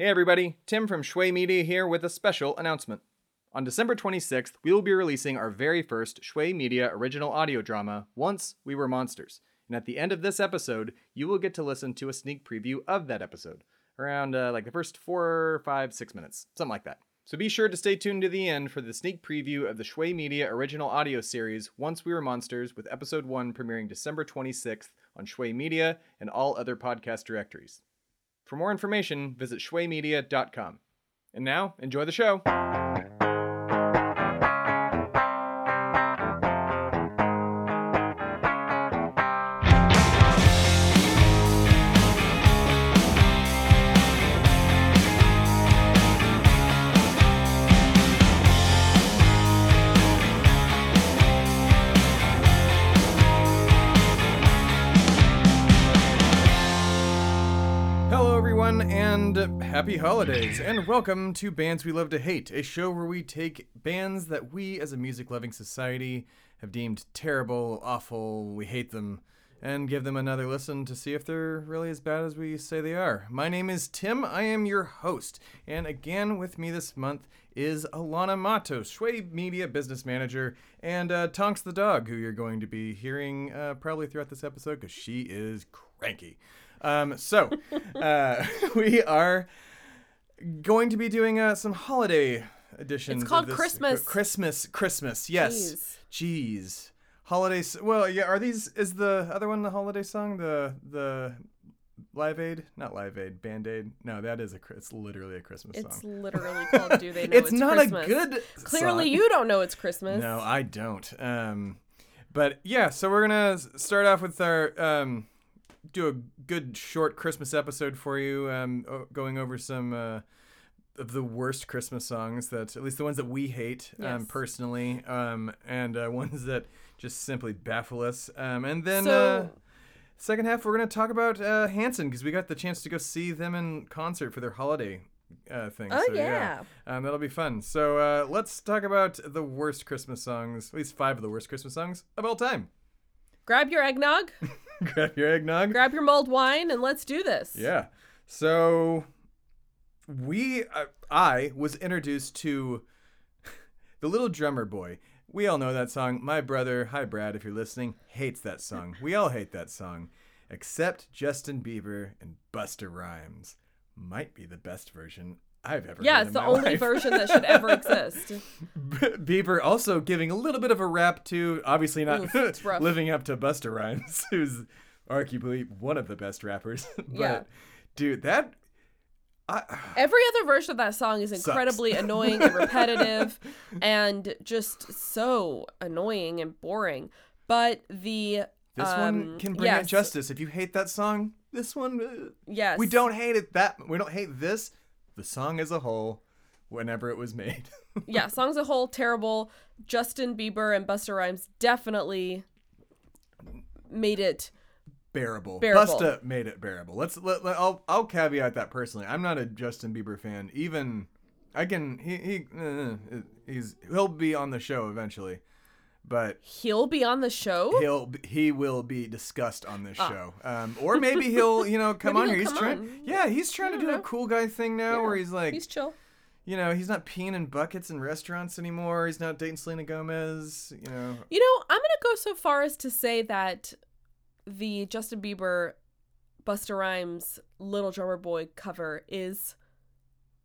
Hey everybody, Tim from Shway Media here with a special announcement. On December 26th, we will be releasing our very first Shway Media original audio drama, Once We Were Monsters. And at the end of this episode, you will get to listen to a sneak preview of that episode. Around uh, like the first four, five, six minutes, something like that. So be sure to stay tuned to the end for the sneak preview of the Shway Media original audio series, Once We Were Monsters, with episode 1 premiering December 26th on Shway Media and all other podcast directories. For more information, visit shwaymedia.com. And now, enjoy the show. Holidays, and welcome to Bands We Love to Hate, a show where we take bands that we as a music loving society have deemed terrible, awful, we hate them, and give them another listen to see if they're really as bad as we say they are. My name is Tim, I am your host, and again with me this month is Alanah Matos, Shway Media Business Manager, and uh, Tonks the dog, who you're going to be hearing uh, probably throughout this episode because she is cranky. Um, so, uh, we are going to be doing uh, some holiday editions. It's called Christmas. Christmas, Christmas. Yes. Jeez. Holidays. Well, yeah. Are these? Is the other one the holiday song? The the Live Aid? Not Live Aid. Band Aid. No, that is a. It's literally a Christmas It's song. It's literally called Do They Know it's, It's, not Christmas? a good. Clearly, song. you don't know it's Christmas. No, I don't. Um, but yeah, so we're gonna start off with our um, do a good short Christmas episode for you, um, going over some uh, of the worst Christmas songs that, at least the ones that we hate um, personally, um, and uh, ones that just simply baffle us. Um, and then. uh, Second half, we're going to talk about uh, Hanson because we got the chance to go see them in concert for their holiday uh, thing. Oh, so, yeah. Um, that'll be fun. So uh, let's talk about the worst Christmas songs, at least five of the worst Christmas songs of all time. Grab your eggnog, Grab your eggnog. grab your mulled wine, and let's do this. Yeah. So we, uh, I was introduced to the Little Drummer Boy. We all know that song. My brother, hi Brad, if you're listening, hates that song. We all hate that song, except Justin Bieber and Busta Rhymes. Might be the best version I've ever. Yeah, it's the only life. version that should ever exist. Bieber also giving a little bit of a rap to, obviously not Oof, living up to Busta Rhymes, who's arguably one of the best rappers. but Yeah. dude, that I, Every other version of that song is incredibly annoying and repetitive and just so annoying and boring. But the this um, one can bring out yes, justice. If you hate that song, this one uh, Yes. we don't hate it that we don't hate this. The song as a whole, whenever it was made. yeah, songs as a whole terrible. Justin Bieber and Busta Rhymes definitely made it. bearable. Bearable. Busta made it bearable. Let's let, let- I'll I'll caveat that personally. I'm not a Justin Bieber fan. Even I can he he uh, he's he'll be on the show eventually, but He'll be on the show. he'll he will be discussed on this show. Um, or maybe he'll you know come on here. He's trying. on. Yeah, he's trying to do don't a cool guy thing now, where he's like He's chill. you know he's not peeing in buckets in restaurants anymore. He's not dating Selena Gomez. You know. You know, I'm gonna go so far as to say that the Justin Bieber, Busta Rhymes, Little Drummer Boy cover is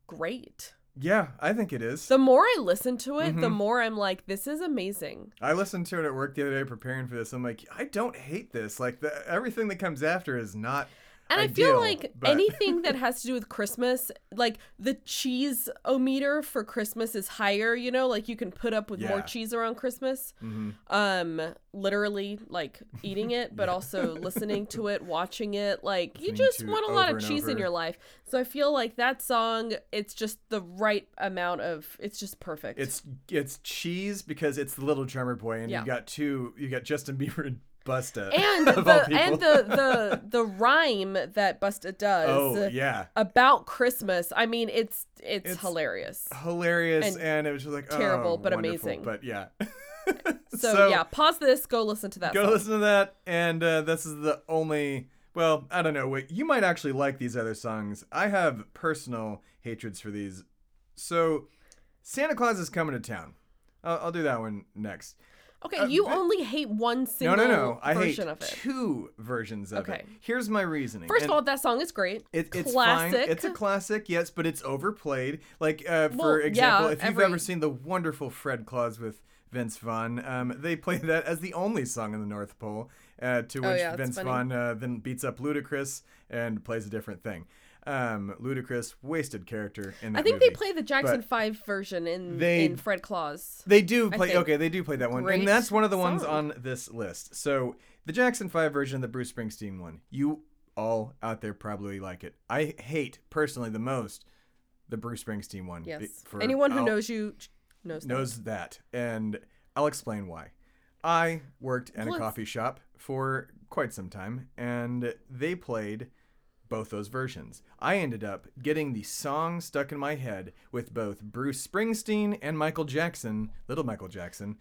great. Yeah, I think it is. The more I listen to it, the Mhm. more I'm like, this is amazing. I listened to it at work the other day preparing for this. I'm like, I don't hate this. Like the, everything that comes after is not. And I ideal, feel like but- anything that has to do with Christmas, like the cheese o meter for Christmas is higher, you know, like you can put up with more cheese around Christmas. Mhm. Um literally like eating it, but also listening to it, watching it. Like you just want a lot of cheese in your life. So I feel like that song, it's just the right amount of it's just perfect. It's it's cheese because it's the little drummer boy, and Yeah. you got two. You got Justin Bieber and Busta. and the and the the the rhyme that Busta does oh yeah, about Christmas. I mean, it's it's, It's hilarious. hilarious, And and, it was just like terrible, oh, but amazing. But yeah. So, yeah, pause this, go listen to that. go song. listen to that, and uh, this is the only Well, I don't know. Wait, you might actually like these other songs. I have personal hatreds for these. So, Santa Claus is coming to town. I'll, I'll do that one next. Okay, Uh, you but- only hate one single no, no. No. I hate version of it. two versions of it. Okay. it. Here's my reasoning. First And- of all, that song is great. It, it's Classic. fine. It's a classic, yes, but it's overplayed. Like, uh, Well, for example, yeah, if you've every- ever seen the wonderful Fred Claus with Vince Vaughn, um, they play that as the only song in the North Pole, uh, to which Oh, yeah, Vince funny. Vaughn uh, then beats up Ludacris and plays a different thing. Um, Ludacris, wasted character in that I think movie. they play the Jackson but 5 version in, they- in Fred Claus. They do play. Okay, they do play that one, Great and that's one of the ones song. on this list. So the Jackson Five version, of the Bruce Springsteen one, you all out there probably like it. I hate personally the most the Bruce Springsteen one. Yes. for- Anyone who I'll- knows you knows that. knows that, and I'll explain why. I worked in a coffee shop for quite some time, and they played both those versions. I ended up getting the song stuck in my head with both Bruce Springsteen and Michael Jackson, little Michael Jackson,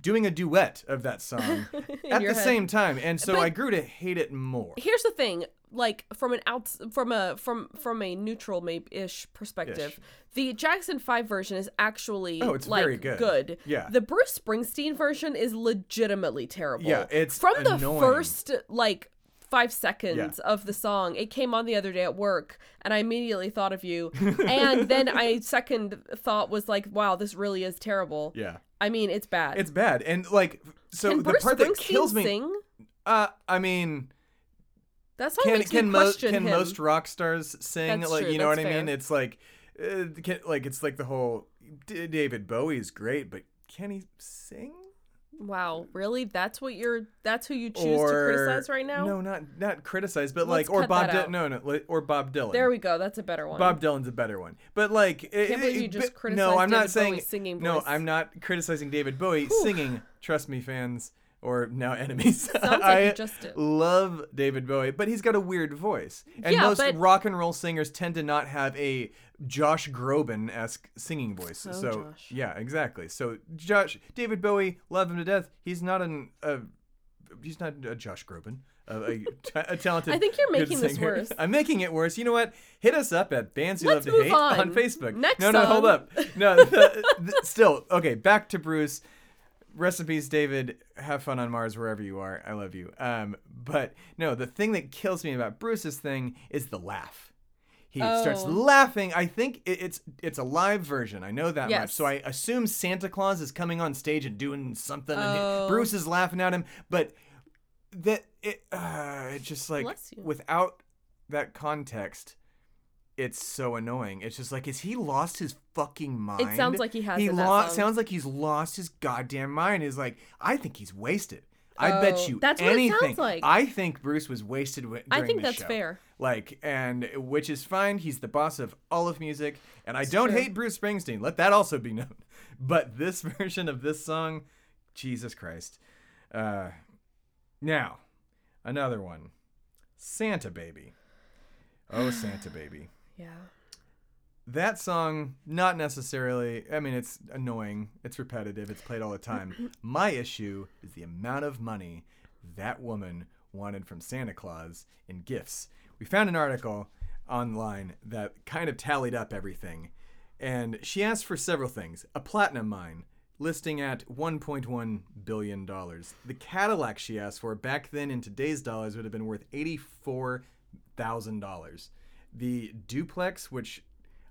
doing a duet of that song at the head. same time, and so But- I grew to hate it more. Here's the thing, like from an out from a from from a neutral maybe ish perspective, Ish. the Jackson 5 version is actually Oh, it's like very good. Yeah. The Bruce Springsteen version is legitimately terrible. Yeah, it's from the first like five seconds of the song. It came on the other day at work, and I immediately thought of you. and then I second thought was like, "Wow, this really is terrible." Yeah, I mean, it's bad. it's bad, and like so Can the Bruce part that kills me. sing? Uh, I mean. That song can makes can me most question can him. most rock stars sing That's like true, you know what that's I mean? It's like uh, can, like it's like the whole D- David Bowie is great, but can he sing? Wow, really? That's what you're. That's who you choose to criticize right now. No, not not criticize, but Let's like or Bob no no or Bob Dylan. There we go. That's a better one. Bob Dylan's a better one, but like it, Can't believe it- you just criticized No, I'm not saying Bowie's singing no. I'm not criticizing David Bowie singing. Trust me, fans or now enemies. Sounds like I just did. love David Bowie, but he's got a weird voice, and Yeah, most but- rock and roll singers tend to not have a Josh Groban esque singing voice. Oh, so Josh. yeah, exactly. So Josh, David Bowie, love him to death. He's not an uh, he's not a Josh Groban. A, a, a talented. I think you're making this worse. I'm making it worse. You know what? Hit us up at bands you Let's love to hate on. on. Facebook. Next no, no, hold up. No, the, the, still okay. Back to Bruce. Recipes, David. Have fun on Mars wherever you are. I love you. Um, but no, the thing that kills me about Bruce's thing is the laugh. He starts Oh. laughing. I think it, it's it's a live version. I know that much. So I assume Santa Claus is coming on stage and doing something, and Oh. Bruce is laughing at him. But that it uh, it just like without that context, it's so annoying. It's just like, is he lost his fucking mind? It sounds like he has He in that lo- song. sounds like he's lost his goddamn mind. Is like, I think he's wasted. I bet Oh, you that's what it anything. sounds like. I think Bruce was wasted I think that's show. fair. Like, and which is fine. He's the boss of all of music, and I don't true. hate Bruce Springsteen. Let that also be known. But this version of this song, Jesus Christ. Uh, now, another one, Santa Baby. Oh, Santa Baby. Yeah. That song, not necessarily. I mean, it's annoying. It's repetitive. It's played all the time. My issue is the amount of money that woman wanted from Santa Claus in gifts. We found an article online that kind of tallied up everything. And she asked for several things a platinum mine, listing at $1.1 billion. The Cadillac she asked for back then in today's dollars would have been worth $84,000. The duplex, which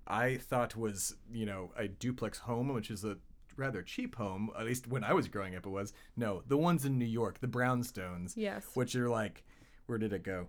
I thought was, you know, a duplex home, which is a rather cheap home, at least when I was growing up it was. No, the ones in New York, the brownstones, Yes. which are like, where did it go?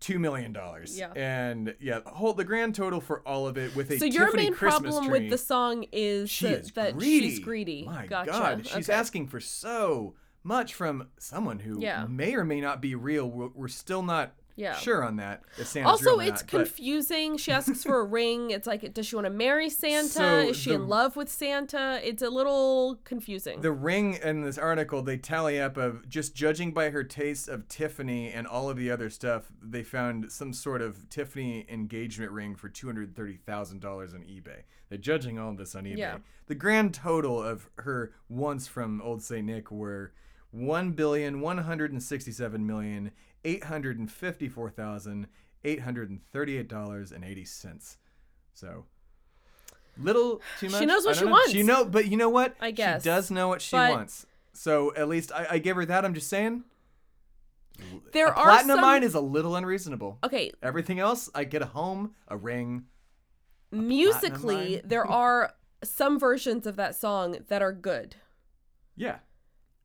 Two million dollars. Yeah. And yeah, whole the grand total for all of it with a So your Tiffany main Christmas problem tree. with the song is she that, is that greedy. she's greedy. My gotcha. God, she's Okay. asking for so much from someone who Yeah. may or may not be real. We're, we're still not Yeah. sure on that. If Santa's Also, real or it's not, but- confusing. She asks for a ring. It's like, does she want to marry Santa? So is she the- in love with Santa? It's a little confusing. The ring in this article, they tally up of just judging by her taste of Tiffany and all of the other stuff, they found some sort of Tiffany engagement ring for $230,000 on eBay. They're judging all of this on eBay. Yeah. The grand total of her wants from Old St. Nick were one billion one hundred and sixty-seven million eight hundred and fifty-four thousand eight hundred and thirty-eight dollars and eighty cents. So little too much. She knows what she know. wants. She know, but you know what? I guess. she does know what she But- wants. So at least I, I give her that. I'm just saying. There a are platinum some- mine is a little unreasonable. Okay, Everything else, I get a home, a ring. musically, there are some versions of that song that are good. Yeah.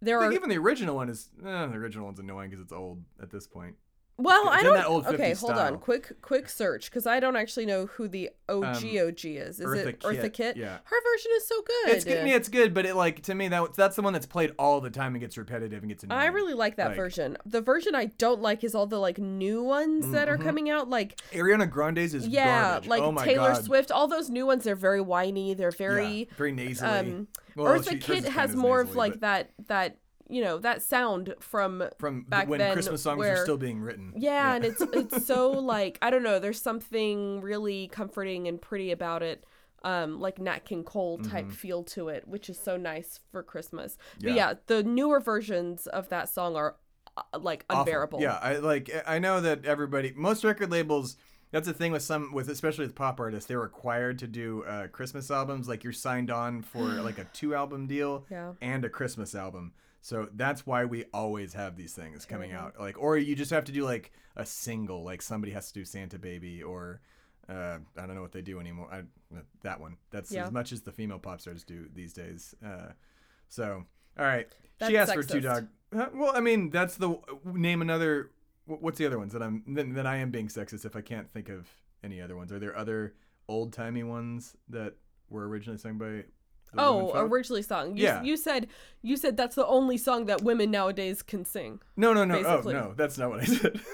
There I are think even the original one is eh, the original one's annoying because it's old at this point. Well, it's I don't. okay, 50s hold style. on. Quick, quick search because I don't actually know who the OG Um, OG is. Is Eartha it Eartha Kitt, yeah. Her version is so good. It's good. Yeah, it's good, but it like to me that that's the one that's played all the time and gets repetitive and gets annoying. I really like that Like- version. The version I don't like is all the like new ones that are coming out. Like Ariana Grande's is yeah, garbage. like oh Taylor God. Swift. All those new ones, they're very whiny. They're very. yeah, very nasally. um, Well, Eartha she- Kitt has more of like but that that you know that sound from from back when then Christmas songs where- were still being written. yeah, and it's it's so like I don't know. There's something really comforting and pretty about it. Um, like Nat King Cole type feel to it, which is so nice for Christmas. But Mm-hmm. Yeah. yeah, the newer versions of that song are uh, like Awful. unbearable. Yeah, I like I know that everybody most record labels that's the thing with some with especially with pop artists they're required to do uh, Christmas albums like you're signed on for like a two album deal Yeah. and a Christmas album. So that's why we always have these things coming Mm-hmm. out. Like or you just have to do like a single like somebody has to do Santa Baby or uh, I don't know what they do anymore. I, that one. That's Yeah. as much as the female pop stars do these days. Uh, so, all right. That's she asked for two sexist. dog. Well, I mean, that's the name another. What's the other ones that I'm that, that I am being sexist if I can't think of any other ones? Are there other old timey ones that were originally sung by? Oh, originally song. You, Yeah. you said you said that's the only song that women nowadays can sing. no, no, no. basically. Oh, no, that's not what I said.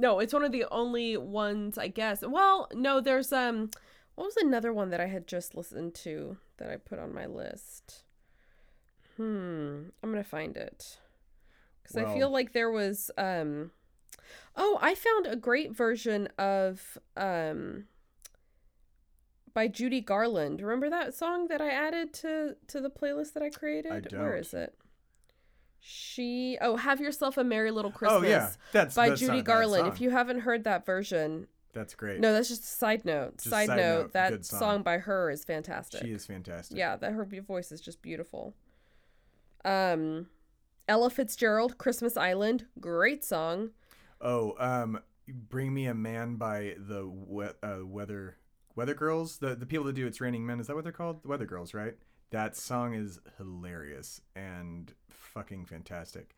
No, it's one of the only ones, I guess. Well, no, there's um what was another one that I had just listened to that I put on my list? Hmm, I'm going to find it. Cuz I feel like there was um Oh, I found a great version of um by Judy Garland. Remember that song that I added to to the playlist that I created? Where don't. is it? She Oh, Have Yourself a Merry Little Christmas oh yeah, that's by that's Judy Garland. If you haven't heard that version, that's great. no, that's just a side note. Just Side, side note, note, that song. song. by her is fantastic. she is fantastic. Yeah, that her voice is just beautiful. Um, Ella Fitzgerald, Christmas Island, great song. Oh, um, "Bring Me a Man" by the we- uh, Weather Weather Girls, the the people that do "It's Raining Men." Is that what they're called? The Weather Girls, right? That song is hilarious and fucking fantastic.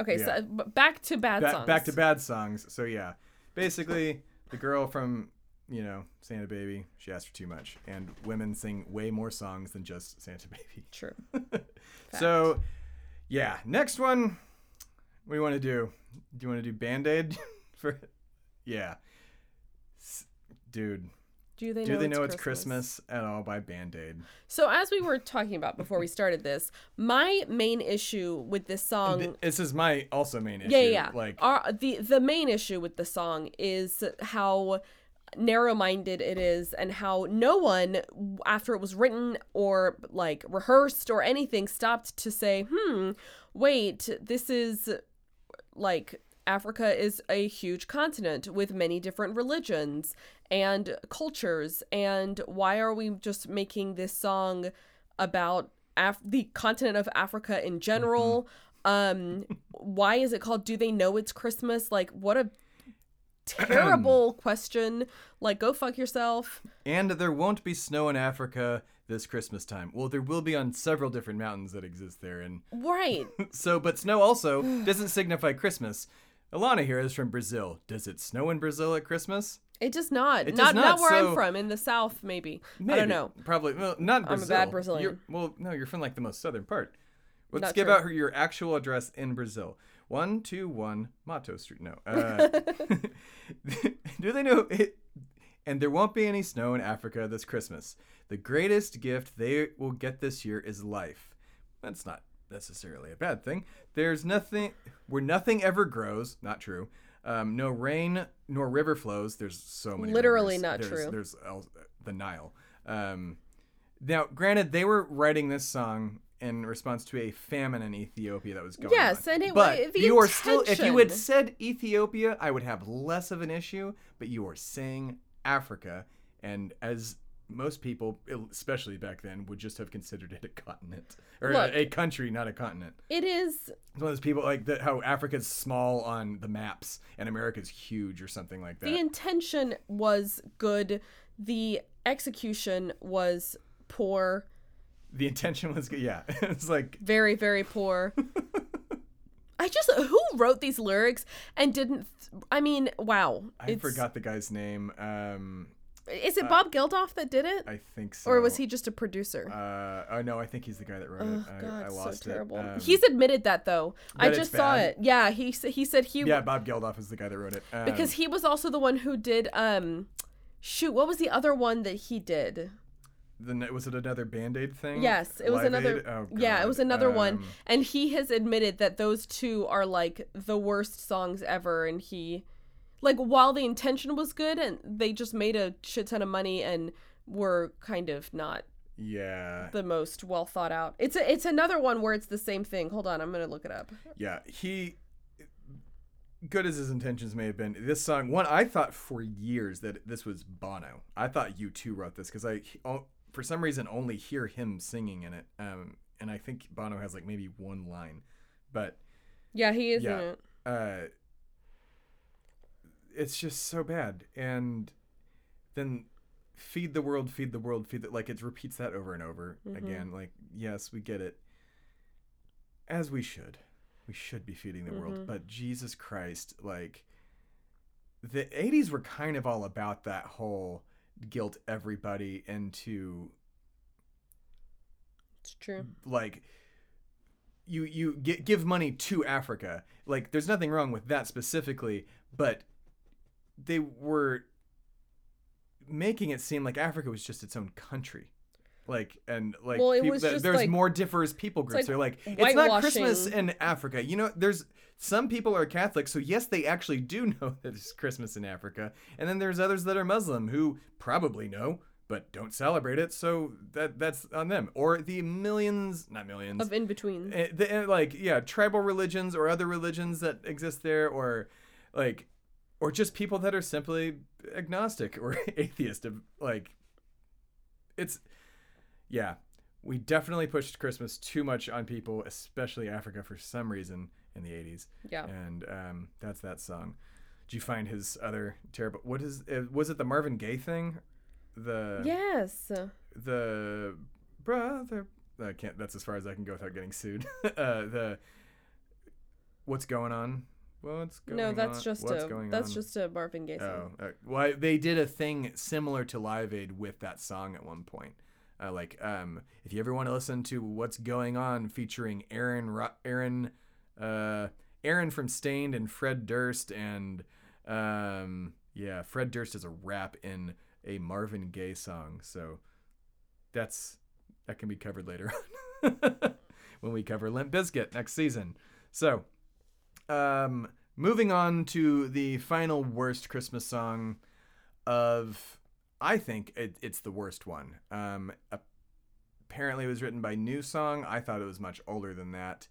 Okay, Yeah. Uh, so back to bad Ba- songs. back to bad songs. So yeah, basically the girl from you know Santa Baby, she asked for too much, and women sing way more songs than just Santa Baby. True. So, yeah, next one. What do you want to do? Do you want to do Band Aid for? Yeah, S- dude. Do they do know they it's know it's Christmas at all by Band Aid? So as we were talking about before we started this, my main issue with this song This is my also main issue. yeah, yeah, yeah. Like, Our, the the main issue with the song is how narrow-minded it is and how no one after it was written or like rehearsed or anything stopped to say hmm wait this is like Africa is a huge continent with many different religions and cultures and why are we just making this song about Af- the continent of Africa in general um why is it called do they know it's christmas like what a terrible question like go fuck yourself and there won't be snow in Africa this Christmas time. Well, there will be on several different mountains that exist there, and right so but snow also doesn't signify Christmas. Alanah here is from Brazil. Does it snow in Brazil at Christmas? It does not It not does not not, where so- i'm from in the south maybe, i don't know Probably. Well, not Brazil. I'm a bad Brazilian. You're, well, no, you're from like the most southern part. Let's Not give true. out her your actual address in Brazil. One two one Mato Street. No. Uh, do they know it? And there won't be any snow in Africa this Christmas. The greatest gift they will get this year is life. That's not necessarily a bad thing. There's nothing where nothing ever grows. Not true. Um, no rain nor river flows. There's so many. Literally rivers. not There's- true. There's el- the Nile. Um, now, granted, they were writing this song in response to a famine in Ethiopia that was going Yes, on. and it- but the you are still if you had said Ethiopia, I would have less of an issue, but you are saying Africa and as most people, especially back then, would just have considered it a continent or Look. a, a country, not a continent. It is It's one of those people like that how Africa's small on the maps and America's huge or something like that. the intention was good. The execution was poor, the intention was good. Yeah, it's like very very poor. I just who wrote these lyrics and didn't I mean, wow. I forgot the guy's name. Um, Is it Bob Geldof that did it? I think so. or was he just a producer? Uh, oh no, I think he's the guy that wrote Oh it. I, god, I lost so terrible. it. Um, He's admitted that though. I just saw it. Yeah, he he said he yeah, Bob Geldof is the guy that wrote it. Um, because he was also the one who did um shoot, what was the other one that he did? the was it another Band Aid thing? Yes, it was Live another? Oh, Yeah, it was another one Um, and he has admitted that those two are like the worst songs ever and he like while the intention was good and they just made a shit ton of money and were kind of not Yeah, the most well thought out. It's a, it's another one where it's the same thing. Hold on, I'm going to look it up. yeah. He, good as his intentions may have been, this song. One, I thought for years that this was Bono. I thought U2 wrote this because I, for some reason, only hear him singing in it. Um, and I think Bono has like maybe one line, but Yeah, he is Yeah. in it. uh it's just so bad and then feed the world feed the world feed the like it repeats that over and over Mhm. again like yes we get it as we should we should be feeding the Mhm. world but jesus christ like the 80s were kind of all about that whole guilt everybody into It's true. like you you gi- give money to Africa. Like there's nothing wrong with that specifically, but they were making it seem like Africa was just its own country. Like and like Well, it peop- was just there's like- more diverse people groups. like They're like it's not Christmas in Africa. You know, there's some people are Catholic, so yes, they actually do know that it's Christmas in Africa, and then there's others that are Muslim who probably know but don't celebrate it. So that that's on them. Or the millions, not millions, Of in between. Eh, the, eh, like yeah tribal religions or other religions that exist there or like or just people that are simply agnostic or atheist of like it's yeah we definitely pushed christmas too much on people especially africa for some reason in the 80s Yeah. and um, that's that song did you find his other terrible what is uh, was it the marvin gaye thing the Yes. the brother I can't that's as far as I can go without getting sued. uh the what's going on? What's going No, that's on? just what's a that's on? just a Marvin Gaye song. Oh, uh, well, they did a thing similar to Live Aid with that song at one point. Uh, like, um, if you ever want to listen to "What's Going On" featuring Aaron, Ro- Aaron, uh, Aaron from Staind and Fred Durst, and um, yeah, Fred Durst is a rap in a Marvin Gaye song. So that's that can be covered later on when we cover Limp Bizkit next season. So, um, moving on to the final worst Christmas song of, I think it, it's the worst one. Um, apparently, it was written by NewSong. I thought it was much older than that.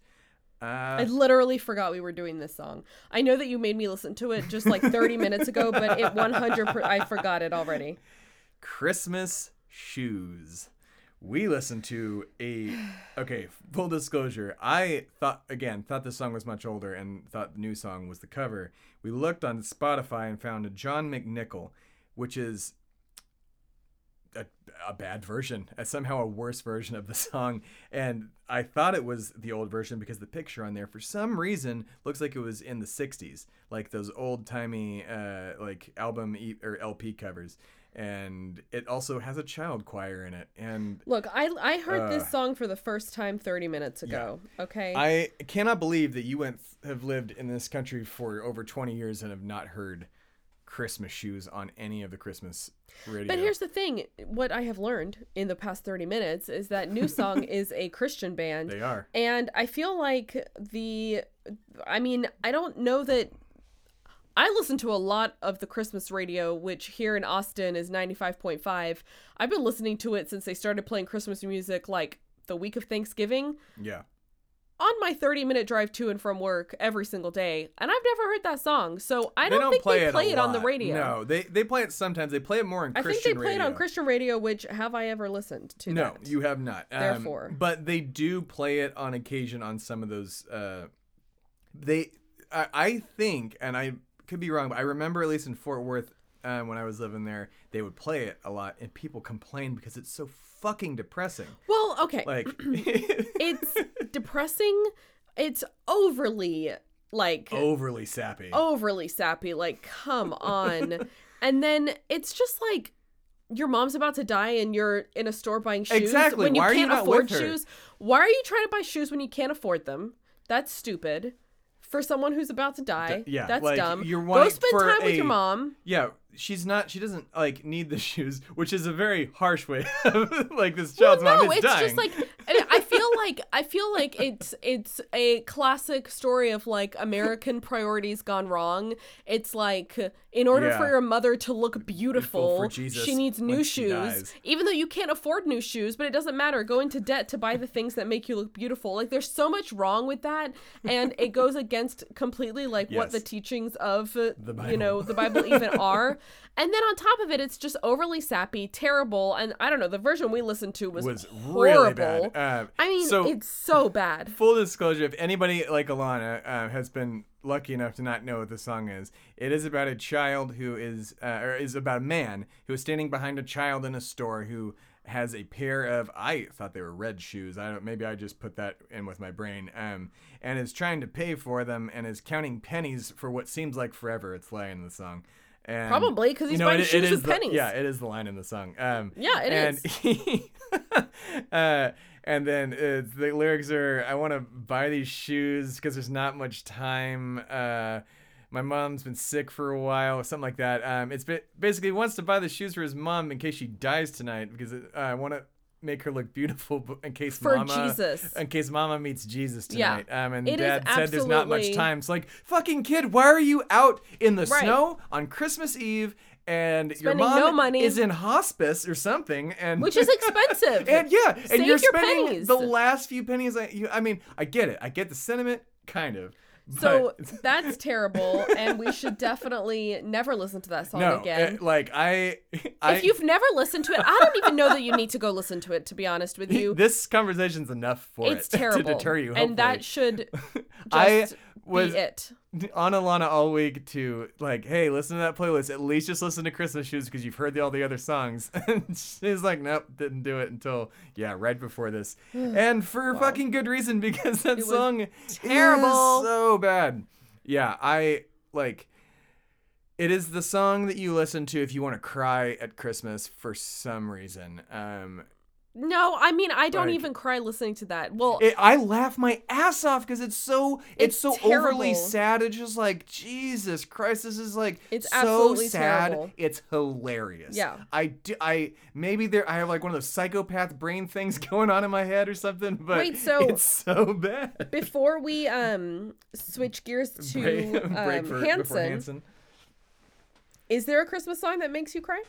I Uh, literally forgot we were doing this song. I know that you made me listen to it just like 30 minutes ago, but it 100 per- I forgot it already. Christmas shoes. We listened to a okay, full disclosure. I thought again, thought the song was much older and thought the new song was the cover. We looked on Spotify and found a John McNichol, which is a, a bad version, uh, somehow a worse version of the song. And I thought it was the old version because the picture on there, for some reason, looks like it was in the '60s, like those old timey uh, like album e- or LP covers. And it also has a child choir in it. And Look, I I heard Uh, this song for the first time 30 minutes ago. Okay. I cannot believe that you went have lived in this country for over 20 years and have not heard Christmas shoes on any of the Christmas radio. But here's the thing what I have learned in the past 30 minutes is that New Song is a Christian band. they are. And I feel like the I mean, I don't know that I listen to a lot of the Christmas radio, which here in Austin is 95.5. I've been listening to it since they started playing Christmas music like the week of Thanksgiving Yeah. on my 30 minute drive to and from work every single day, and I've never heard that song. So I they don't, think they it, play a it on the radio. No, they they play it sometimes. They play it more on I Christian think they play radio. it on Christian radio, which have I ever listened to? No, that? you have not. Um, Therefore. but they do play it on occasion on some of those. Uh, they, I, I think, and I could be wrong, but I remember at least in Fort Worth um, when I was living there, they would play it a lot, and people complained because it's so fucking depressing. Well, okay. Like, it's depressing. It's overly like overly sappy. overly sappy. Like, come on. and then it's just like your mom's about to die and you're in a store buying shoes Exactly. when you Why you can't not afford shoes. Why are you trying to buy shoes when you can't afford them? That's stupid. For someone who's about to die, yeah, that's like, dumb. you're Go spend time with your mom. Yeah, she's not. She doesn't like need the shoes, which is a very harsh way. of like this Well, child's no, mom is it's dying. just like I feel like I feel like it's it's a classic story of like American priorities gone wrong. It's like in order Yeah. for your mother to look beautiful, Jesus she needs new shoes. Even though you can't afford new shoes, but it doesn't matter. Go into debt to buy the things that make you look beautiful. Like there's so much wrong with that, and it goes against completely like what the teachings of The you know the Bible even are. And then on top of it, it's just overly sappy, terrible, and I don't know. The version we listened to was, was horrible. really bad. Uh, I mean, so it's so bad. full disclosure, if anybody like Alanah uh, has been lucky enough to not know what the song is, it is about a child who is, uh, or is about a man who is standing behind a child in a store who has a pair of I thought they were red shoes. I don't. Maybe I just put that in with my brain. Um, and is trying to pay for them and is counting pennies for what seems like forever. It's laying in the song. And, Probably, 'cause he's buying shoes is with the- pennies. Yeah, it is the line in the song. Um, Yeah, it and is. He, uh, and then uh, the lyrics are, "I want to buy these shoes because there's not much time." Uh, my mom's been sick for a while, something like that. Um, it's ba- basically he wants to buy the shoes for his mom in case she dies tonight because uh, I want to make her look beautiful in case For mama Jesus. in case mama meets Jesus Yeah. tonight. Um, and It dad said there's not much time. It's like fucking kid, why are you out in the Right. snow on Christmas Eve? And your mom no money. is in hospice or something, and Which is expensive. and yeah, and you're your spending pennies. the last few pennies. I, you, I mean, I get it. I get the sentiment, kind of. So but- that's terrible, and we should definitely never listen to that song no, again. uh, like I, I if you've never listened to it, I don't even know that you need to go listen to it. To be honest with you, this conversation's enough for it's it terrible, to deter you. and that hopefully. should I just was be it. on Alanah all week to like, hey, listen to that playlist. At least just listen to Christmas shoes because you've heard the, all the other songs. and she's like, nope, didn't do it until yeah, right before this, and for fucking good reason because that was song terrible. is so bad. Yeah, I like. It is the song that you listen to if you want to cry at Christmas for some reason. Um, No, I mean I don't Like- even cry listening to that. Well, it, I laugh my ass off because it's so it's, It's so overly sad. It's just like Jesus Christ. This is like It's so absolutely sad. terrible. It's hilarious. Yeah. I do, I maybe there I have like one of those psychopath brain things going on in my head or something. But Wait, so- it's so bad. before we um switch gears to Break- um, for- Hanson, Hanson. is there a Christmas song that makes you cry?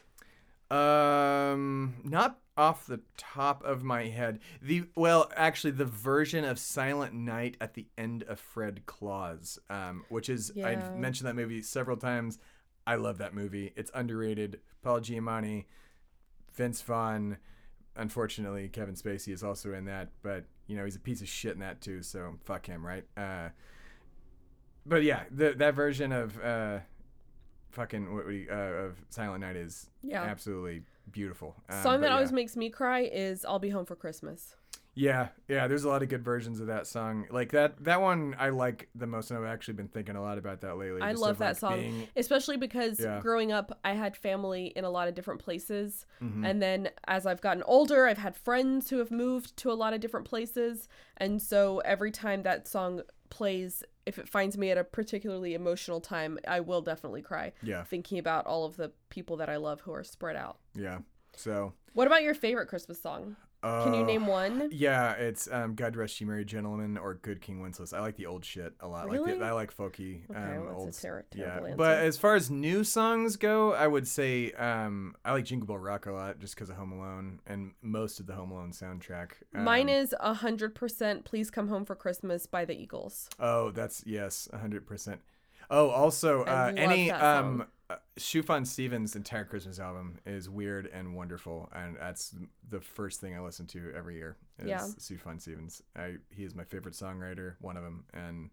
Um, not off the top of my head. The well, actually, the version of Silent Night at the end of Fred Claus, um, which is Yeah. I've mentioned that movie several times. I love that movie. It's underrated. Paul Giamatti, Vince Vaughn. Unfortunately, Kevin Spacey is also in that, but you know he's a piece of shit in that too. So fuck him, right? Uh, but yeah, the, that version of uh, fucking what he, uh, of Silent Night is Yeah. absolutely beautiful. Um, song that always makes me cry is "I'll Be Home for Christmas." yeah, yeah. There's a lot of good versions of that song. Like that that one I like the most, and I've actually been thinking a lot about that lately. I love of, that like, song, being- especially because Yeah. growing up, I had family in a lot of different places, Mm-hmm. and then as I've gotten older, I've had friends who have moved to a lot of different places, and so every time that song plays, if it finds me at a particularly emotional time, I will definitely cry, yeah, thinking about all of the people that I love who are spread out. yeah. So What about your favorite Christmas song? Can you Oh, name one? Yeah, it's um, God Rest You Merry Gentlemen or Good King Wenceslas. I like the old shit a lot. Like Really? the, I like folky. Okay, um, well, that's a old, ter- yeah. terrible But as far as new songs go, I would say um, I like Jingle Bell Rock a lot just because of Home Alone and most of the Home Alone soundtrack. Um, Mine is a hundred percent. Please come home for Christmas by the Eagles. Oh, that's yes, hundred percent. Oh, also, uh, any um. Uh, Sufjan Stevens' entire Christmas album is weird and wonderful, and that's the first thing I listen to every year. Is Yeah. Sufjan Stevens. I he is my favorite songwriter, one of them, and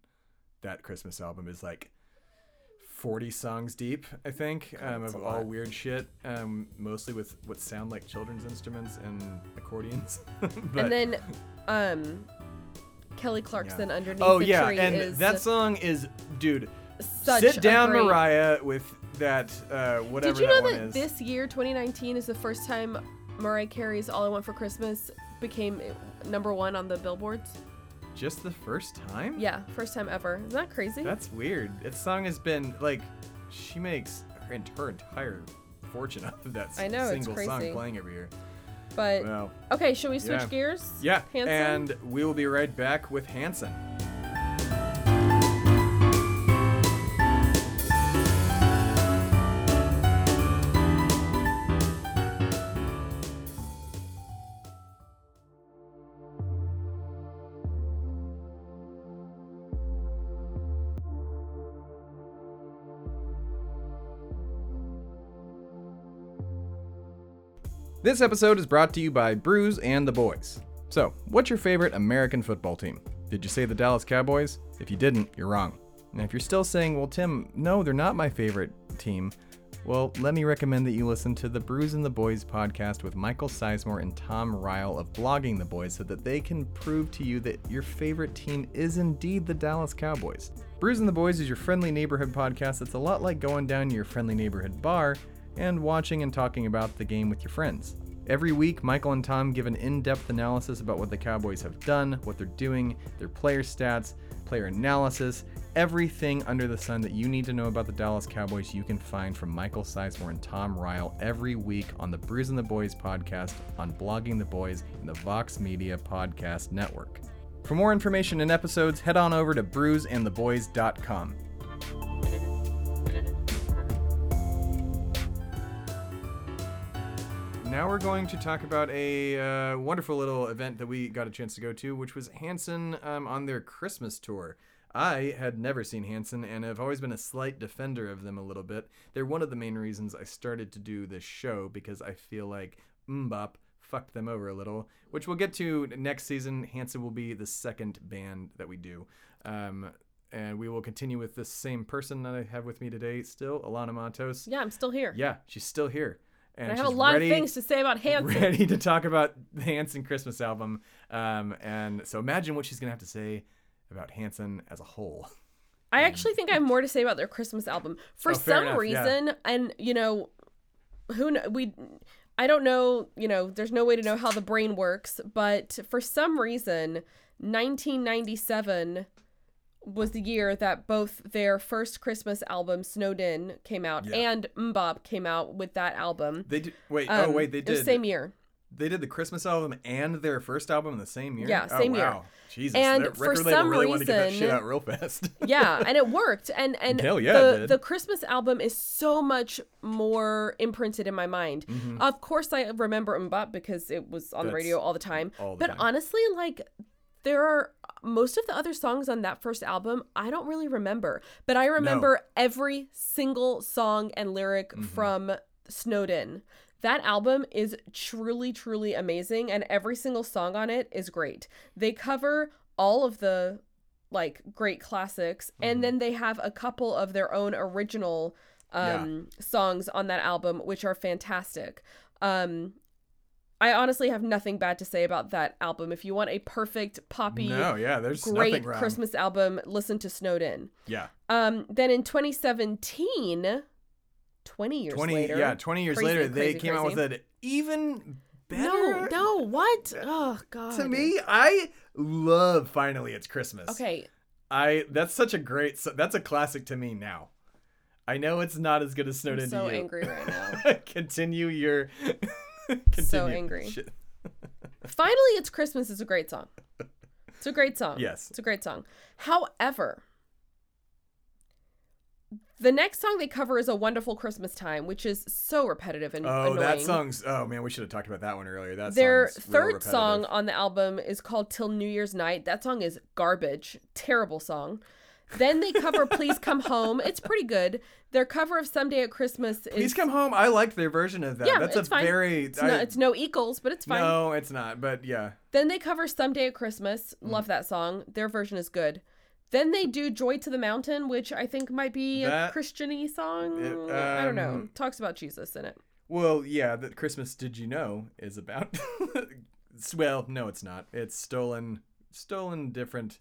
that Christmas album is like. 40 songs deep, I think, um, of all lot. weird shit, um, mostly with what sound like children's instruments and accordions. but, and then, um, Kelly Clarkson underneath oh yeah, and is that song is, dude, such Sit down, great- Mariah, with that uh, whatever Did you know that is. this year, 2019, is the first time Mariah Carey's "All I Want for Christmas" became number one on the billboards? Just the first time? Yeah, first time ever. Isn't that crazy? That's weird. That song has been like, she makes her, her entire fortune off of that I know, single song playing every year. but Well, okay, should we switch yeah. gears? yeah, Hanson? and we will be right back with Hanson. This episode is brought to you by Brews and the Boys. So, what's your favorite American football team? Did you say the Dallas Cowboys? If you didn't, you're wrong. And if you're still saying, well, Tim, no, they're not my favorite team, well, let me recommend that you listen to the Brews and the Boys podcast with Michael Sizemore and Tom Ryle of Blogging the Boys so that they can prove to you that your favorite team is indeed the Dallas Cowboys. Brews and the Boys is your friendly neighborhood podcast that's a lot like going down to your friendly neighborhood bar and watching and talking about the game with your friends. Every week, Michael and Tom give an in depth analysis about what the Cowboys have done, what they're doing, their player stats, player analysis, everything under the sun that you need to know about the Dallas Cowboys you can find from Michael Sizemore and Tom Ryle every week on the Brews and the Boys podcast on Blogging the Boys and the Vox Media Podcast Network. For more information and episodes, head on over to brewsandtheboys.com. Now we're going to talk about a uh, wonderful little event that we got a chance to go to, which was Hanson um, on their Christmas tour. I had never seen Hanson and have always been a slight defender of them a little bit. They're one of the main reasons I started to do this show because I feel like MMMBop fucked them over a little, which we'll get to next season. Hanson will be the second band that we do. Um, and we will continue with this same person that I have with me today still, Alanah Matos. Yeah, I'm still here. Yeah, she's still here. And I have a lot ready, of things to say about Hanson. ready to talk about the Hanson Christmas album. Um, and so imagine what she's gonna have to say about Hanson as a whole. I actually think I have more to say about their Christmas album. For Oh, some enough, yeah. reason, and you know, who kn- we I don't know, you know, there's no way to know how the brain works, but for some reason, 1997 was the year that both their first Christmas album Snowed In came out Yeah. and MMMBop came out with that album. They did. Wait. oh Um, wait. They did the same year. They did the Christmas album and their first album in the same year. Yeah, Oh, same year. wow. Jesus. And that for record label really wanted to get that shit reason- out real fast. yeah and it worked and and Hell yeah, the the christmas album is so much more imprinted in my mind of course i remember MMMBop because it was on the Mm-hmm. Radio all the time all the but time. honestly like there are most of the other songs on that first album i don't really remember but i remember every single song and lyric Mm-hmm. from Snowed In. that album is truly truly amazing and every single song on it is great they cover all of the like great classics Mm-hmm. and then they have a couple of their own original um songs on that album which are fantastic um i honestly have nothing bad to say about that album if you want a perfect poppy no, yeah. There's great christmas album listen to Snowed In. Yeah. um then in 2017 20 years Twenty. later Yeah. Twenty years Crazy, later, they crazy, came out with an even better. no no what oh god To me, I love finally it's Christmas. okay I that's such a great that's a classic to me now. I know it's not as good as Snowed In. i'm so angry right now continue your. So angry. Finally, It's Christmas is a great song. It's a great song. Yes. It's a great song. However, the next song they cover is A Wonderful Christmas Time, which is so repetitive and Oh, annoying. that song's. Oh man, we should have talked about that one earlier. That Their third song on the album is called Till New Year's Night. That song is garbage. Terrible song. Then they cover Please Come Home. It's pretty good. Their cover of Someday at Christmas is Please come home. I liked their version of that. Yeah, That's it's a fine. very. it's, no, it's no Eagles, but it's fine. No, it's not. But yeah, Then they cover Someday at Christmas. Mm. Love that song. Their version is good. Then they do Joy to the Mountain, which I think might be a That- Christian-y song. It- I don't know. um, Talks about Jesus in it. Well, yeah, that Christmas Did You Know is about. well, no, it's not. It's stolen, stolen different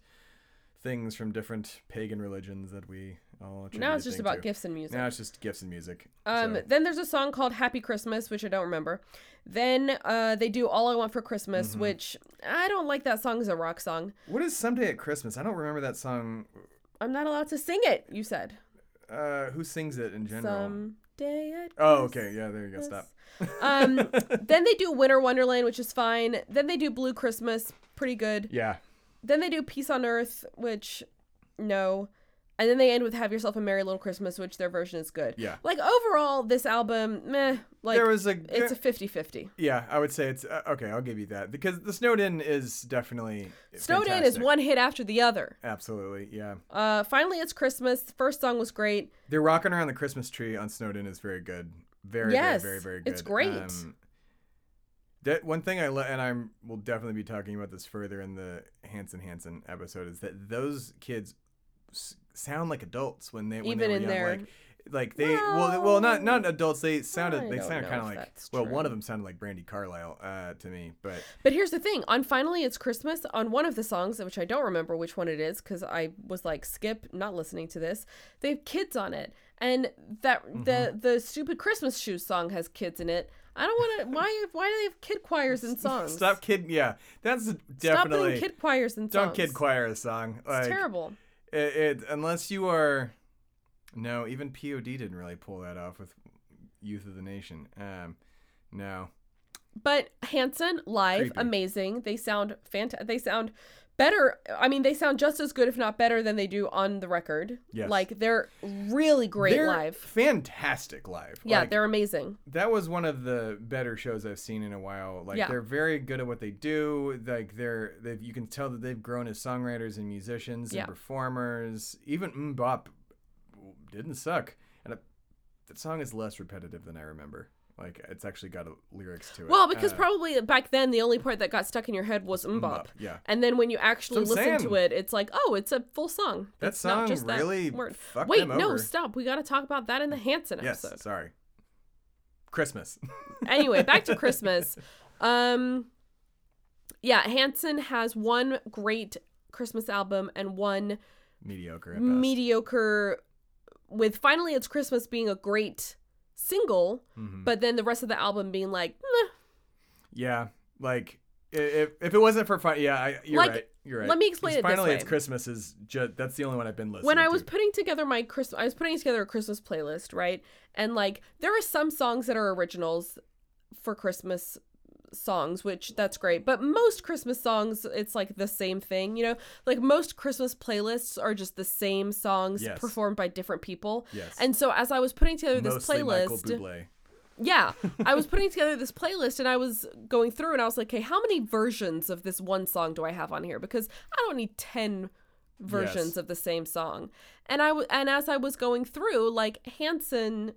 things from different pagan religions that we all. Now it's just about to. gifts and music. Now it's just gifts and music. Um, so- then there's a song called Happy Christmas, which I don't remember. Then uh, they do All I Want for Christmas, Mm-hmm. which I don't like that song as a rock song. what is Someday at Christmas? I don't remember that song. I'm not allowed to sing it, you said. Uh, who sings it in general? Someday at Oh, okay. Yeah, there you go. Stop. Um, then they do Winter Wonderland, which is fine. Then they do Blue Christmas, pretty good. Yeah. Then they do Peace on Earth, which no. And then they end with Have Yourself a Merry Little Christmas, which their version is good. Yeah. Like overall, this album, meh. Like there was a. it's a 50-50. yeah, I would say it's uh, okay. I'll give you that because the Snowed In is definitely Snowed In is one hit after the other. Absolutely, yeah. Uh, finally, it's Christmas. First song was great. They're rocking around the Christmas tree on Snowed In is very good. Very, Yes, very, very, very good. it's great. That one thing I le- and I'm will definitely be talking about this further in the Hanson Hanson episode is that those kids s- sound like adults when they when Even they were in young. their- like like they well well not not adults they I sounded they sounded kind of like well one of them sounded like Brandi Carlile uh, to me but But here's the thing: on finally, it's Christmas. On one of the songs, which I don't remember which one it is, because I was like, skip, not listening to this. They have kids on it, and that Mm-hmm. the the stupid Christmas shoes song has kids in it. I don't want to. Why? Why do they have kid choirs and songs? stop kid yeah that's definitely Stop putting kid choirs and songs. don't kid choir a song It's terrible. It, it unless you are no even POD didn't really pull that off with Youth of the Nation. Um, no, But Hanson live, Creepy. amazing. They sound fantastic. They sound better. I mean, they sound just as good, if not better, than they do on the record. Yes. Like they're really great they're live. fantastic live. Yeah, Like, they're amazing. that was one of the better shows I've seen in a while. Like Yeah. they're very good at what they do. Like they're they you can tell that they've grown as songwriters and musicians Yeah. and performers. Even MMMBop didn't suck, and it, that song is less repetitive than I remember. Like it's actually got a, lyrics to it. Well, because Uh, probably back then the only part that got stuck in your head was MMMBop. Yeah. And then when you actually listen to it, it's like, oh, it's a full song. That It's not song just that really word. fucked Wait, no, stop. We got to talk about that in the Hanson Yes, episode. sorry. Christmas. anyway, back to Christmas. Um, yeah, Hanson has one great Christmas album and one Mediocre mediocre. With finally, it's Christmas being a great single, Mhm. but then the rest of the album being like, meh. Yeah, like if if it wasn't for fun, yeah, I, you're Like, right. You're right. let me explain it this Finally, it's. Christmas is just that's the only one I've been listening. To. When I to. was putting together my Christmas, I was putting together a Christmas playlist, right? And like, there are some songs that are originals for Christmas songs, which that's great. But most Christmas songs, it's like the same thing, you know? Like most Christmas playlists are just the same songs Yes. performed by different people. Yes. And so as I was putting together this Mostly Michael playlist, Bublé. yeah, I was putting together this playlist and I was going through and I was like, okay, how many versions of this one song do I have on here? Because I don't need 10 versions Yes. of the same song. And I w- and as I was going through, like Hanson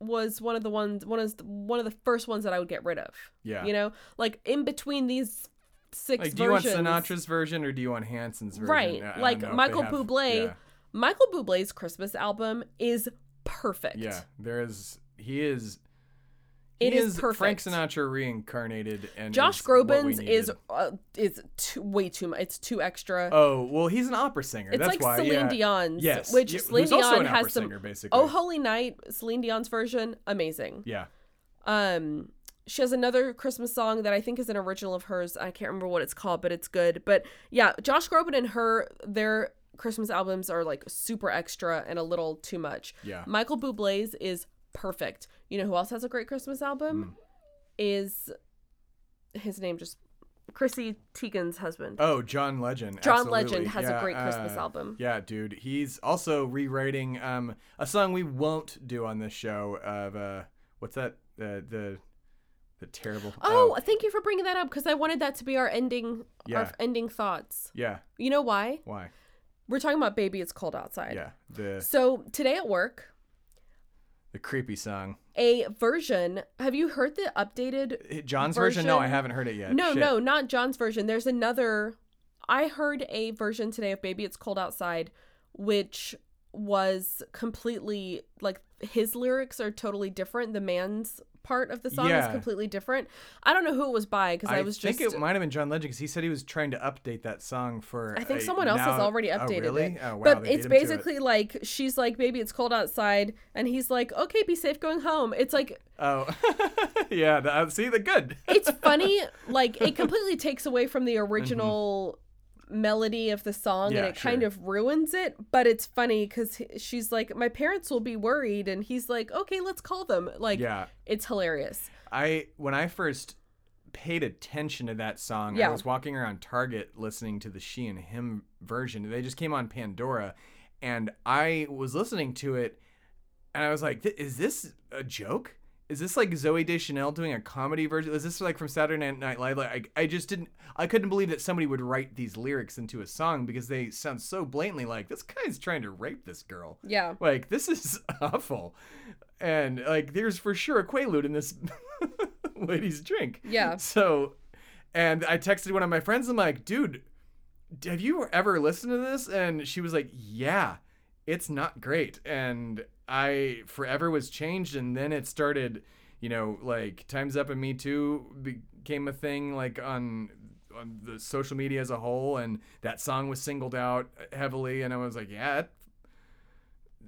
was one of the ones one of the, one of the first ones that I would get rid of. Yeah. You know, like in between these six Like, do you want. Sinatra's version or do you want Hanson's version? Right. I- I Like they Michael have- Bublé Yeah. Michael Bublé's Christmas album is perfect. yeah, there is. He is. It he is Frank perfect. Sinatra reincarnated, and Josh is Groban's is uh, is too, way too much. It's too extra. Oh well, he's an opera singer. It's That's like why. Celine yeah. Dion's, Yes. which yeah, Celine Dion has some- singer, basically. Oh Holy Night, Celine Dion's version, amazing. Yeah. Um, she has another Christmas song that I think is an original of hers. I can't remember what it's called, but it's good. But yeah, Josh Groban and her, their Christmas albums are like super extra and a little too much. Yeah. Michael Bublé's is perfect. You know who else has a great Christmas album? Hmm. Is his name just Chrissy Teigen's husband. Oh, John Legend. John absolutely. Legend has a Yeah, great Christmas uh, album. Yeah, dude. He's also rewriting um a song we won't do on this show of uh what's that uh, the the terrible Oh, thank you for bringing that up because I wanted that to be our ending Yeah. our ending thoughts. yeah You know why? why We're talking about Baby It's Cold Outside. yeah the So today at work, the creepy song a version. Have you heard the updated? John's version? No, I haven't heard it yet. No, Shit. no, not John's version. There's another. I heard a version today of Baby It's Cold Outside, which was completely like his lyrics are totally different. The man's part of the song Yeah. is completely different. I don't know who it was by because I, I, was just. I think it might have been John Legend because he said he was trying to update that song for. I think a- someone else has now- already Oh, updated really? it. Oh, wow, but it's to it. basically like she's like, "Baby, it's cold outside," and he's like, "Okay, be safe going home." It's like Oh, yeah. The, uh, see, the good. it's funny like it completely takes away from the original melody of the song. Yeah, and it kind of ruins it but it's funny because she's like my parents will be worried and he's like okay let's call them like yeah. it's hilarious I when I first paid attention to that song, Yeah. I was walking around Target listening to the She and Him version. They just came on Pandora, and I was listening to it, and I was like, "Is this a joke? Is this like Zooey Deschanel doing a comedy version? Is this like from Saturday Night Live?" Like, I, I just didn't, I couldn't believe that somebody would write these lyrics into a song because they sound so blatantly like this guy's trying to rape this girl. yeah Like this is awful, and like there's for sure a quaalude in this lady's drink. Yeah. So, and I texted one of my friends. I'm like, dude, have you ever listened to this? And she was like, yeah, it's not great. And I forever was changed, and then it started. You know, like Times Up and Me Too became a thing, like on on the social media as a whole, and that song was singled out heavily, and I was like, yeah, that,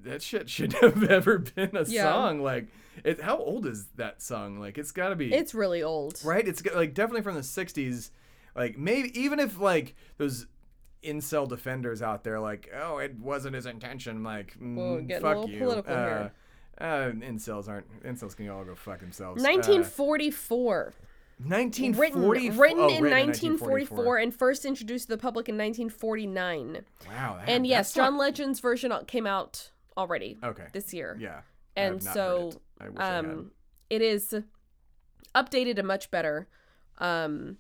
that shit should have ever been a Yeah. song. Like, it, how old is that song? Like, it's got to be it's really old right. It's like definitely from the '60s. Like maybe even if like those incel defenders out there, like, oh, it wasn't his intention. Like, mm, Whoa, getting a fuck little you. political uh, here. Uh, incels aren't. Incels can all go fuck themselves. 1944 Uh, 1940, written written oh, in written 1944 and first introduced to the public in 1949 Wow. that- and yes that's not- john legend's version came out already Okay. this year Yeah. And have not heard so it. I wish I had. um it is updated and much better um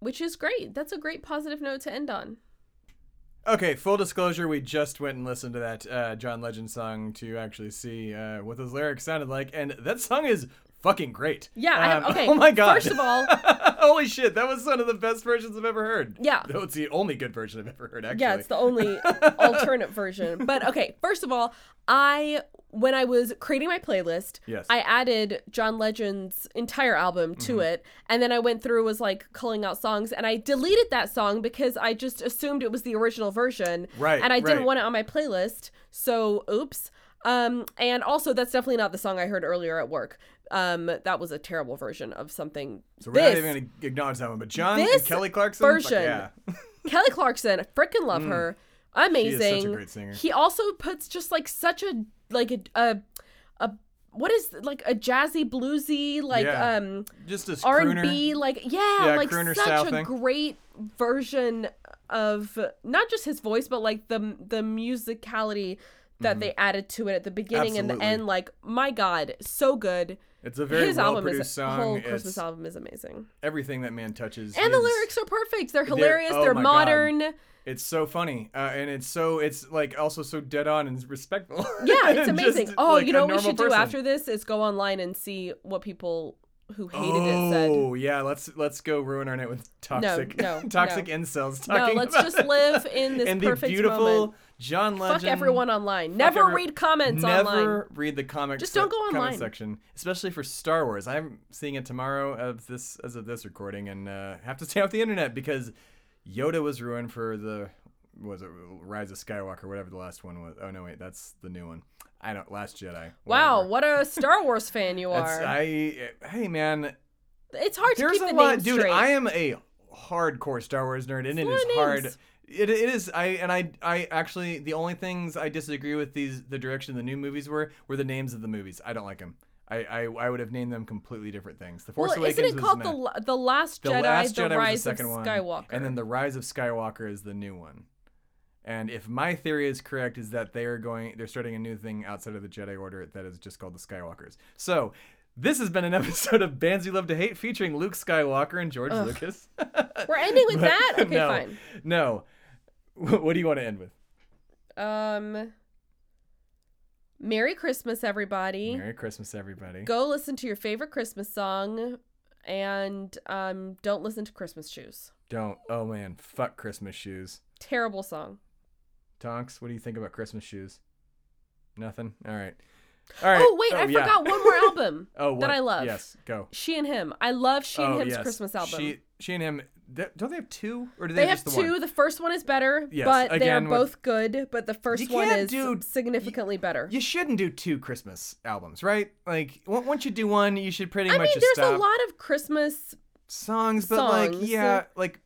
which is great that's a great positive note to end on Okay, full disclosure, we just went and listened to that uh, John Legend song to actually see uh, what those lyrics sounded like, and that song is fucking great. yeah I have, Um, okay Oh my god. first of all Holy shit, that was one of the best versions I've ever heard. Yeah. Though it's the only good version I've ever heard, actually. yeah it's the only alternate version but okay first of all i when i was creating my playlist Yes. i added john legend's entire album to Mm-hmm. it and then i went through was like culling out songs and i deleted that song because i just assumed it was the original version Right, and i didn't want it on my playlist so oops um and also that's definitely not the song i heard earlier at work um that was a terrible version of something so we're not even going to acknowledge that one. But John and Kelly Clarkson? version yeah. Kelly Clarkson, I freaking love her. Amazing. Mm. such a great singer. He also puts just like such a like a a, a what is like a jazzy bluesy like yeah. um just a R and B like yeah, Yeah, like such a thing. great version of not just his voice but like the the musicality that they added to it at the beginning and the Mm-hmm. End like my god so good It's a very his well album produced is song. whole It's Christmas album is amazing everything that man touches. and the lyrics are perfect they're hilarious oh they're my God. modern It's so funny, uh, and it's so it's like also so dead on and respectful. Yeah, it's amazing. just, oh, like, you know what we should do after this is go online and see what people who hated it said. Oh yeah, let's let's go ruin our night with toxic no, toxic no. incels No, let's just live in this and the perfect beautiful moment. John Legend. Fuck everyone online. Never every- read comments Never online. Never read the comic. Just don't go comment section, especially for Star Wars. I'm seeing it tomorrow of this as of this recording, and uh, have to stay off the internet because Yoda was ruined for the was it Rise of Skywalker, whatever the last one was. Oh no, wait, that's the new one. I don't. Last Jedi. Wow, what a Star Wars fan you are. I hey man, it's hard to keep the lot, names dude. straight. I am a hardcore Star Wars nerd, and it's a lot hard. It, it is. I and I I actually the only things I disagree with these the direction the new movies were were the names of the movies. I don't like them. I, I, I would have named them completely different things. The Force well, Awakens isn't it called the the Last the Jedi, Last the Jedi Rise was the second of one, Skywalker? and then the Rise of Skywalker is the new one. And if my theory is correct, is that they are going, they're starting a new thing outside of the Jedi Order that is just called the Skywalkers. So this has been an episode of Bands You Love to Hate featuring Luke Skywalker and George Lucas. We're ending with that. Okay, no, fine. No. What do you want to end with? Um, Merry Christmas, everybody. Merry Christmas, everybody. Go listen to your favorite Christmas song, and um, don't listen to Christmas shoes. Don't. Oh man, fuck Christmas shoes. Terrible song. Tonks, what do you think about Christmas shoes? Nothing. All right. All right. Oh wait, I yeah. forgot one more album Oh, what? that I love. Yes, go. She and Him. I love She and oh, Him's yes. Christmas album. She, she and him. Don't they have two, or do they they, have two. one? The first one is better, Yes, but they're again, with- both good. But the first one is do- significantly better. You shouldn't do two Christmas albums, right? Like, on- once you do one, you should pretty I much mean, just there's stop. a lot of Christmas. songs, but like, yeah, like,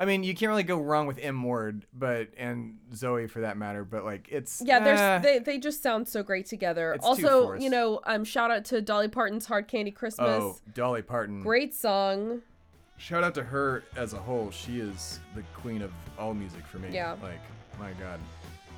I mean, you can't really go wrong with M Ward, but and Zooey for that matter. But like, it's Yeah, there's they, they just sound so great together. Also, you know, um, shout out to Dolly Parton's "Hard Candy Christmas." oh Dolly Parton. Great song. Shout out to her as a whole. She is the queen of all music for me. Yeah. Like, my God.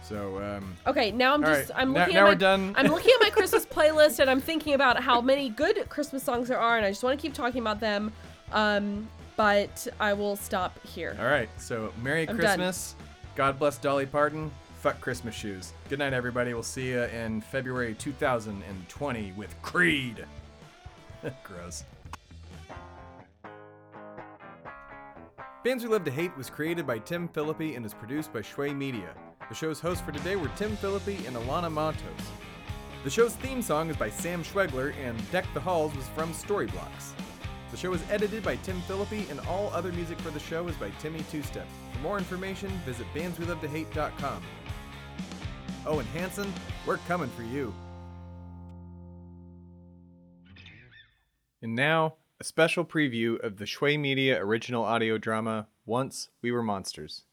So, um, Okay, now I'm just right, I'm now- looking now at my we're done. I'm looking at my Christmas playlist and I'm thinking about how many good Christmas songs there are and I just want to keep talking about them. Um, but I will stop here. all right. So, Merry I'm done. Christmas. God bless Dolly Parton. Fuck Christmas shoes. Good night, everybody. We'll see you in February 2020 with Creed. Gross. Bands We Love to Hate was created by Tim Phillippe and is produced by Shway Media. The show's hosts for today were Tim Phillippe and Alanah Montos. The show's theme song is by Sam Schwegler and Deck the Halls was from Storyblocks. The show is edited by Tim Phillippe and all other music for the show is by Timmy Two-Step. For more information, visit bandswelovetohate.com. Oh, and Hanson, we're coming for you. And now, a special preview of the Shway Media original audio drama, Once We Were Monsters.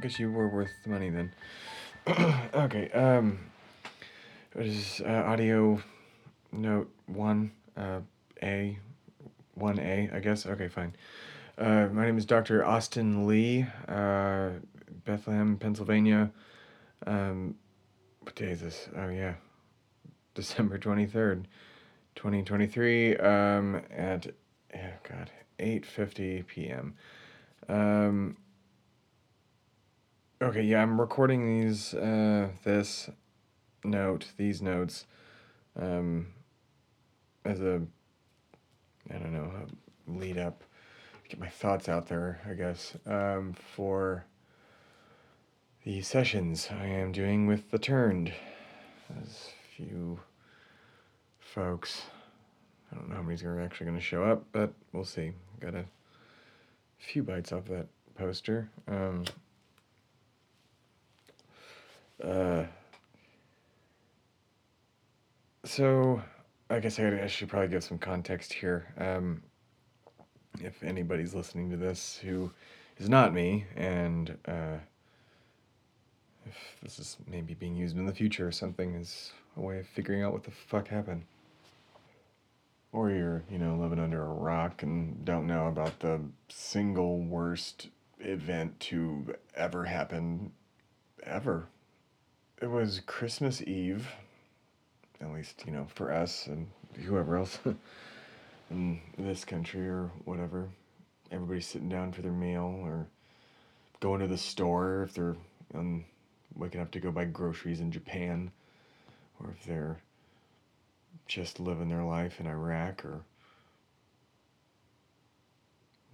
Guess you were worth the money then. okay. Um, what is uh, audio note one? Uh, A, one A, I guess. Okay, fine. Uh, my name is Dr. Austin Lee, uh, Bethlehem, Pennsylvania. Um, what day is this? Oh yeah, December twenty third, twenty twenty three. Um, at oh god, eight fifty p.m. Um. Okay, yeah, I'm recording these. Uh, this note, these notes, um, as a, I don't know, a lead up, get my thoughts out there. I guess um, for the sessions I am doing with the Turned. There's a few folks. I don't know how many's are actually going to show up, but we'll see. Got a few bites off that poster. Um, uh, so, I guess I, I should probably give some context here. Um, if anybody's listening to this who is not me, and uh, if this is maybe being used in the future or something is a way of figuring out what the fuck happened. Or you're, you know, living under a rock and don't know about the single worst event to ever happen ever. It was Christmas Eve, at least, you know, for us and whoever else in this country or whatever. Everybody's sitting down for their meal or going to the store if they're um, waking up to go buy groceries in Japan or if they're just living their life in Iraq or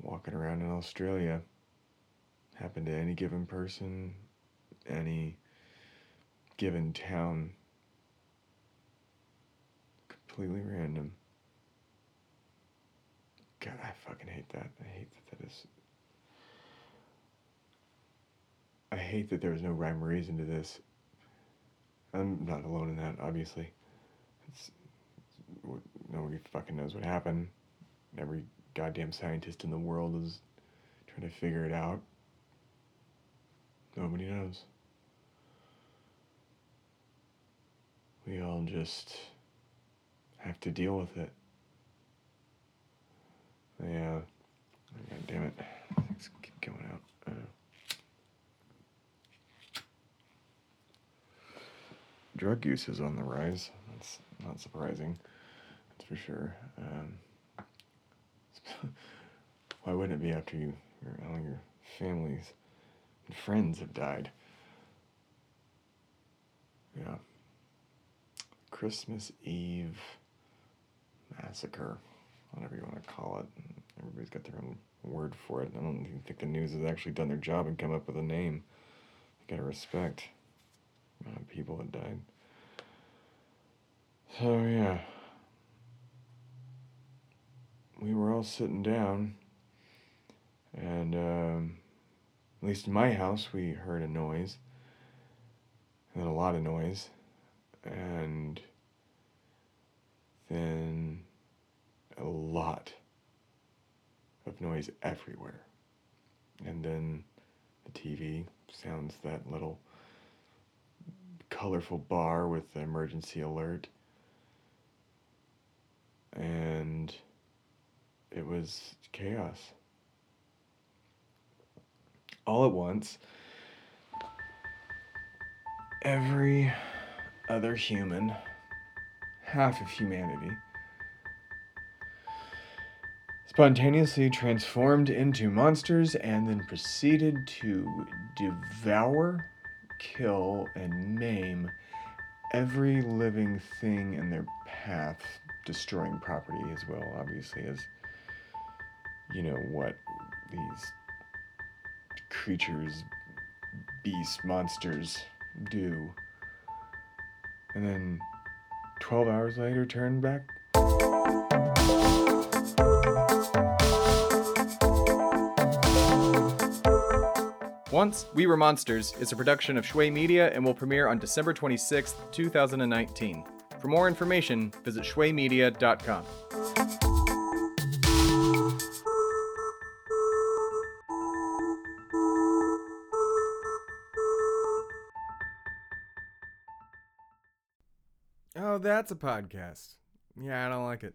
walking around in Australia. Happen to any given person, any given town. Completely random. God, I fucking hate that. I hate that that is. I hate that there was no rhyme or reason to this. I'm not alone in that, obviously. It's, it's nobody fucking knows what happened. Every goddamn scientist in the world is trying to figure it out. Nobody knows. We all just have to deal with it. Yeah. God damn it. Things keep going out. Drug use is on the rise. That's not surprising. That's for sure. Um, why wouldn't it be after you, your, all your families and friends have died? Yeah. Christmas Eve massacre, whatever you want to call it. Everybody's got their own word for it. I don't even think the news has actually done their job and come up with a name. You gotta respect the amount of people that died. So yeah, we were all sitting down, and um, at least in my house, we heard a noise, and then a lot of noise, and then a lot of noise everywhere. And then the TV sounds that little colorful bar with the emergency alert. And it was chaos. All at once, every other human, half of humanity, spontaneously transformed into monsters and then proceeded to devour, kill, and maim every living thing in their path, destroying property as well, obviously, as you know what these creatures, beasts, monsters do. And then 12 hours later, turn back Once We Were Monsters is a production of Shway Media and will premiere on December 26, 2019. For more information, visit shwaymedia.com. that's a podcast. Yeah, I don't like it.